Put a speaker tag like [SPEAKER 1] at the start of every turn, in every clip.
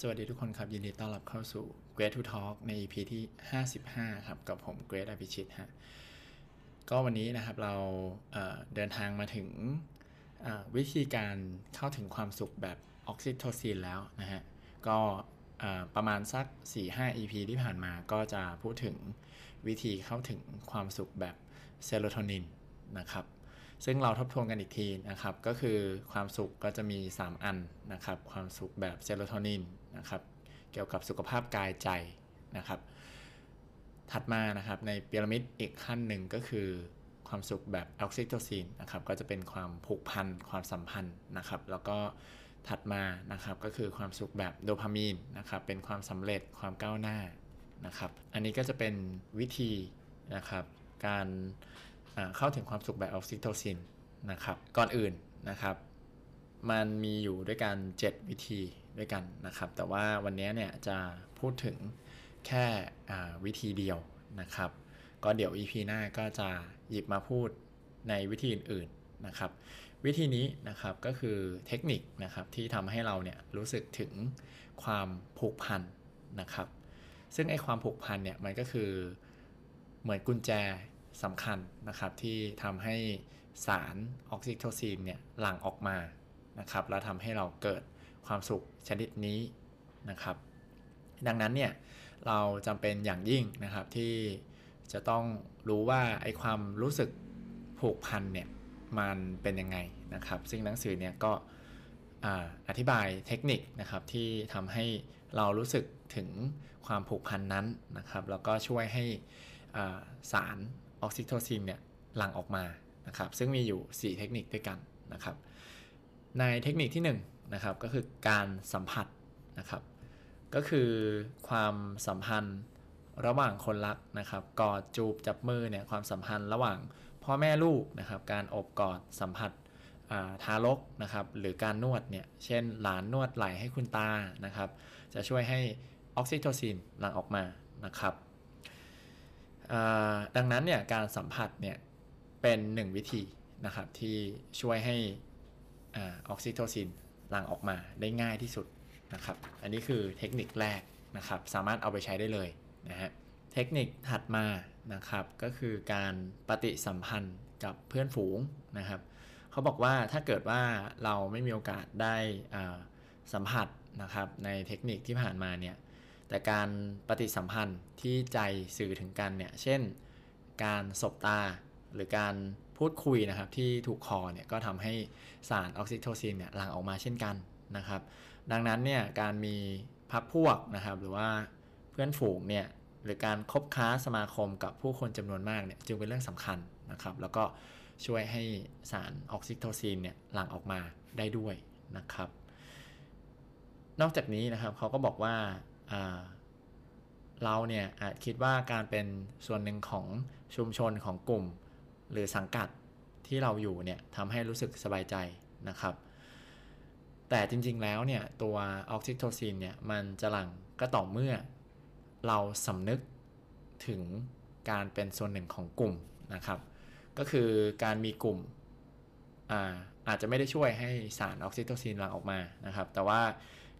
[SPEAKER 1] สวัสดีทุกคนครับยินดีต้อนรับเข้าสู่ Great to Talk ใน EP ที่ 55 ครับ กับผม Great อภิชิตฮะก็วันนี้นะครับเราเเดินทางมาถึงวิธีการเข้าถึงความสุขแบบออกซิโทซินแล้วนะฮะก็ประมาณสัก 4-5 EP ที่ผ่านมาก็จะพูดถึงวิธีเข้าถึงความสุขแบบเซโรโทนินนะครับ ซึ่งเราทบทวนกันอีกทีนะครับ ก็คือความสุขก็จะมี 3 อันนะครับ ความสุขแบบเซโรโทนินนะครับ เกี่ยวกับสุขภาพกายใจนะครับ ถัดมานะครับในพีระมิดอีกขั้นหนึ่งก็คือความสุขแบบออกซิโทซินนะครับ ก็จะเป็นความผูกพันความสัมพันธ์นะครับ แล้วก็ถัดมานะครับก็คือความสุขแบบโดพามีนนะครับ เป็นความสำเร็จความก้าวหน้านะครับ อันนี้ก็จะเป็นวิธีนะครับ การ เข้าถึงความสุขแบบออกซิโทซินนะครับก่อนอื่นนะครับมันมีอยู่ด้วยกัน 7 วิธีด้วยกันนะครับ แต่ว่าวันนี้เนี่ยจะพูดถึงแค่วิธีเดียวนะครับ ก็เดี๋ยว EP หน้าก็จะหยิบมาพูดในวิธีอื่นๆนะครับ วิธีนี้นะครับก็คือเทคนิคนะครับที่ทำให้เราเนี่ยรู้สึกถึงความผูกพันนะครับ ซึ่งไอ้ความผูกพันเนี่ยมันก็คือเหมือนกุญแจ สำคัญนะครับที่ทำให้สารออกซิโทซินเนี่ยหลั่งออกมานะครับแล้วทำให้เราเกิดความสุขชนิดนี้นะครับ ดังนั้นเนี่ยเราจำเป็นอย่างยิ่งนะครับที่จะต้องรู้ว่าไอความรู้สึกผูกพันเนี่ยมันเป็นยังไงนะครับ ซึ่งหนังสือเนี่ยก็อธิบายเทคนิคนะครับที่ทำให้เรารู้สึกถึงความผูกพันนั้นนะครับ แล้วก็ช่วยให้สาร ออกซิโทซินเนี่ยหลั่งออกมานะครับซึ่งมีอยู่ 4 เทคนิคด้วยกันนะครับในเทคนิคที่1นะครับก็คือการสัมผัสนะครับก็คือความสัมพันธ์ระหว่างคนรักนะครับกอดจูบจับมือเนี่ยความสัมพันธ์ระหว่างพ่อแม่ลูกนะครับการอบกอดสัมผัสทารกนะครับหรือการนวดเนี่ยเช่นหลานนวดไหล่ให้คุณตานะครับจะช่วยให้ออกซิโทซินหลั่งออกมานะครับ ดังนั้นเนี่ยการสัมผัสเนี่ยเป็นหนึ่งวิธีนะครับที่ช่วยให้ออกซิโทซินหลั่งออกมาได้ง่ายที่สุดนะครับ อันนี้คือเทคนิคแรกนะครับ สามารถเอาไปใช้ได้เลยนะฮะ เทคนิคถัดมานะครับก็คือการปฏิสัมพันธ์กับเพื่อนฝูงนะครับ เขาบอกว่าถ้าเกิดว่าเราไม่มีโอกาสได้สัมผัสนะครับในเทคนิคที่ผ่านมาเนี่ย แต่การปฏิสัมพันธ์ที่ใจสื่อถึงกันเนี่ย เช่น การสบตาหรือการพูดคุยนะครับที่ถูกคอเนี่ยก็ทำให้สารออกซิโทซินเนี่ยหลั่งออกมาเช่นกันนะครับ ดังนั้นเนี่ยการมีพักพวกนะครับหรือว่าเพื่อนฝูงเนี่ยหรือการคบค้าสมาคมกับผู้คนจำนวนมากเนี่ยจึงเป็นเรื่องสำคัญนะครับ แล้วก็ช่วยให้สารออกซิโทซินเนี่ยหลั่งออกมาได้ด้วยนะครับ นอกจากนี้นะครับเขาก็บอกว่า เราเนี่ยอาจคิดว่าการเป็นส่วนหนึ่งของชุมชนของกลุ่ม หรือสังกัดที่เราอยู่เนี่ยทำให้รู้สึกสบายใจนะครับ แต่จริงๆแล้วเนี่ยตัวออกซิโทซินเนี่ยมันจะหลั่งก็ต่อเมื่อเราสำนึกถึงการเป็นส่วนหนึ่งของกลุ่มนะครับ ก็คือการมีกลุ่มอาอาจจะไม่ได้ช่วยให้สารออกซิโทซินหลั่งออกมานะครับ แต่ว่า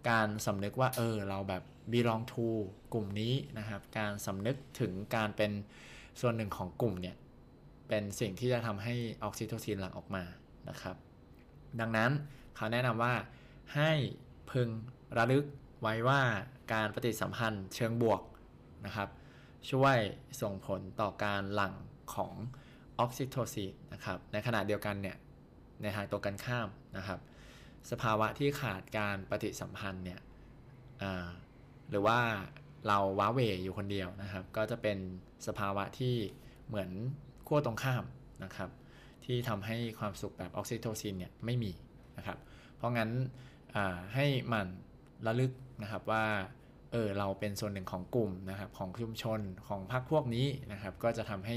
[SPEAKER 1] การสำนึกว่าเออเราแบบ belong to กลุ่มนี้นะครับ การสำนึกถึงการเป็นส่วนหนึ่งของกลุ่มเนี่ยเป็นสิ่งที่จะทำให้ออกซิโทซินหลั่งออกมานะครับ ดังนั้นเขาแนะนำว่าให้พึงระลึกไว้ว่าการปฏิสัมพันธ์เชิงบวกนะครับ ช่วยส่งผลต่อการหลั่งของออกซิโทซินนะครับ ในขณะเดียวกันเนี่ยในทางตรงกันข้ามนะครับ สภาวะที่ขาดการปฏิสัมพันธ์เนี่ย หรือว่าเราว้าเหว่อยู่คนเดียวนะครับ ก็จะเป็นสภาวะที่เหมือนขั้วตรงข้ามนะครับ ที่ทำให้ความสุขแบบออกซิโทซินเนี่ยไม่มีนะครับ เพราะงั้นให้มันระลึกนะครับว่าเออเราเป็นส่วนหนึ่งของกลุ่มนะครับของชุมชนของพรรคพวกนี้นะครับ ก็จะทำให้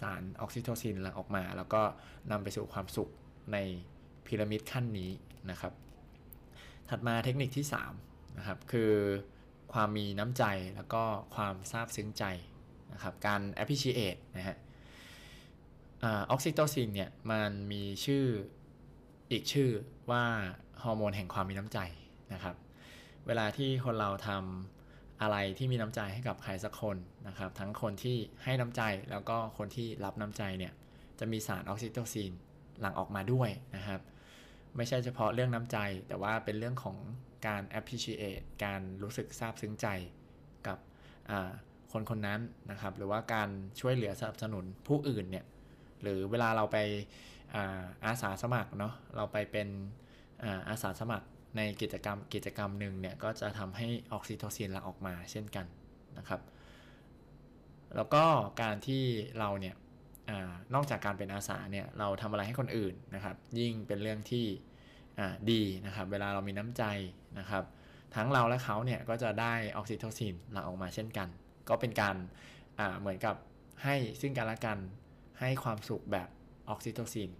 [SPEAKER 1] สารออกซิโทซินหลั่งออกมา แล้วก็นำไปสู่ความสุขในพีระมิดขั้นนี้นะครับ ถัดมาเทคนิคที่3นะครับคือ ความมีน้ำใจแล้วก็ความซาบซึ้งใจนะครับการ appreciate นะฮะออกซิโตซินเนี่ยมันมีชื่ออีกชื่อว่าฮอร์โมนแห่งความมีน้ำใจนะครับ เวลาที่คนเราทำอะไรที่มีน้ำใจให้กับใครสักคนนะครับ ทั้งคนที่ให้น้ำใจแล้วก็คนที่รับน้ำใจเนี่ยจะมีสารออกซิโตซินหลั่งออกมาด้วยนะครับ ไม่ใช่เฉพาะเรื่องน้ำใจ แต่ว่าเป็นเรื่องของ การ appreciate การรู้สึกซาบซึ้งใจกับคนคนนั้นนะครับ หรือว่าการช่วยเหลือสนับสนุนผู้อื่นเนี่ย หรือเวลาเราไปอาอาสาสมัครเนาะ เราไปเป็นอาอาสาสมัครในกิจกรรมกิจกรรมหนึ่งเนี่ย ก็จะทำให้ออกซิโทซินหลั่งออกมาเช่นกันนะครับ แล้วก็การที่เราเนี่ยอนอกจากการเป็นอาสาเนี่ย เราทำอะไรให้คนอื่นนะครับ ยิ่งเป็นเรื่องที่ ดีนะครับ เวลาเรามีน้ำใจนะครับ ทั้งเราและเขาเนี่ยก็จะได้ออกซิโทซินหลั่งออกมาเช่นกัน ก็เป็นการเหมือนกับให้ซึ่งกันและกันให้ความสุขแบบออกซิโทซิน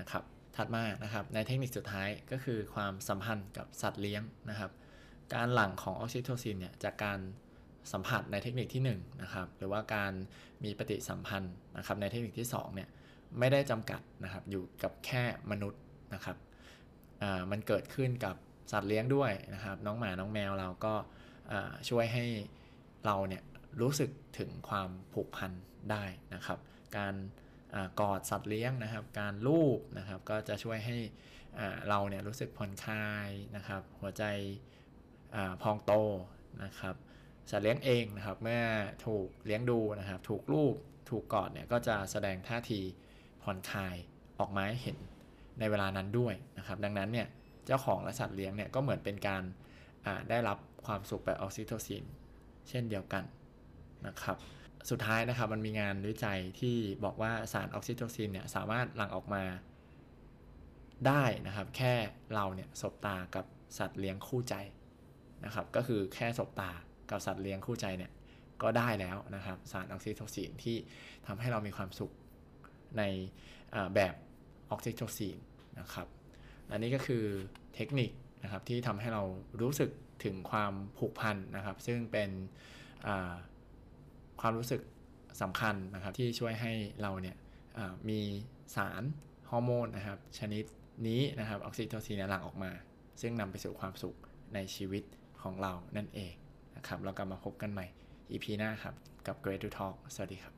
[SPEAKER 1] นะครับ ถัดมานะครับในเทคนิคสุดท้ายก็คือความสัมพันธ์กับสัตว์เลี้ยงนะครับ การหลั่งของออกซิโทซินเนี่ยจากการสัมผัสในเทคนิคที่1นะครับหรือว่าการมีปฏิสัมพันธ์นะครับในเทคนิคที่2เนี่ยไม่ได้จำกัดนะครับอยู่กับแค่มนุษย์นะครับ มันเกิดขึ้นกับสัตว์เลี้ยงด้วยนะครับ น้องหมาน้องแมวเราก็ช่วยให้เราเนี่ยรู้สึกถึงความผูกพันได้นะครับ การกอดสัตว์เลี้ยงนะครับ การลูบนะครับก็จะช่วยให้เราเนี่ยรู้สึกผ่อนคลายนะครับ หัวใจพองโตนะครับ สัตว์เลี้ยงเองนะครับเมื่อถูกเลี้ยงดูนะครับ ถูกลูบถูกกอดเนี่ยก็จะแสดงท่าทีผ่อนคลายออกมาให้เห็น ในเวลานั้นด้วยนะครับ ดังนั้นเนี่ยเจ้าของและสัตว์เลี้ยงเนี่ยก็เหมือนเป็นการได้รับความสุขแบบออกซิโทซินเช่นเดียวกันนะครับ สุดท้ายนะครับมันมีงานวิจัยที่บอกว่าสารออกซิโทซินเนี่ยสามารถหลั่งออกมาได้นะครับ แค่เราเนี่ยสบตากับสัตว์เลี้ยงคู่ใจนะครับ ก็คือแค่สบตากับสัตว์เลี้ยงคู่ใจเนี่ยก็ได้แล้วนะครับ สารออกซิโทซินที่ทำให้เรามีความสุขในแบบ ออกซิโทซินนะครับ อันนี้ก็คือเทคนิคนะครับที่ทำให้เรารู้สึกถึงความผูกพันนะครับ ซึ่งเป็นความรู้สึกสำคัญนะครับที่ช่วยให้เราเนี่ยมีสารฮอร์โมนนะครับชนิดนี้นะครับออกซิโทซินหลั่งออกมา ซึ่งนำไปสู่ความสุขในชีวิตของเรานั่นเองนะครับเรากลับมาพบกันใหม่ EP หน้าครับ กับ Great to Talk สวัสดีครับ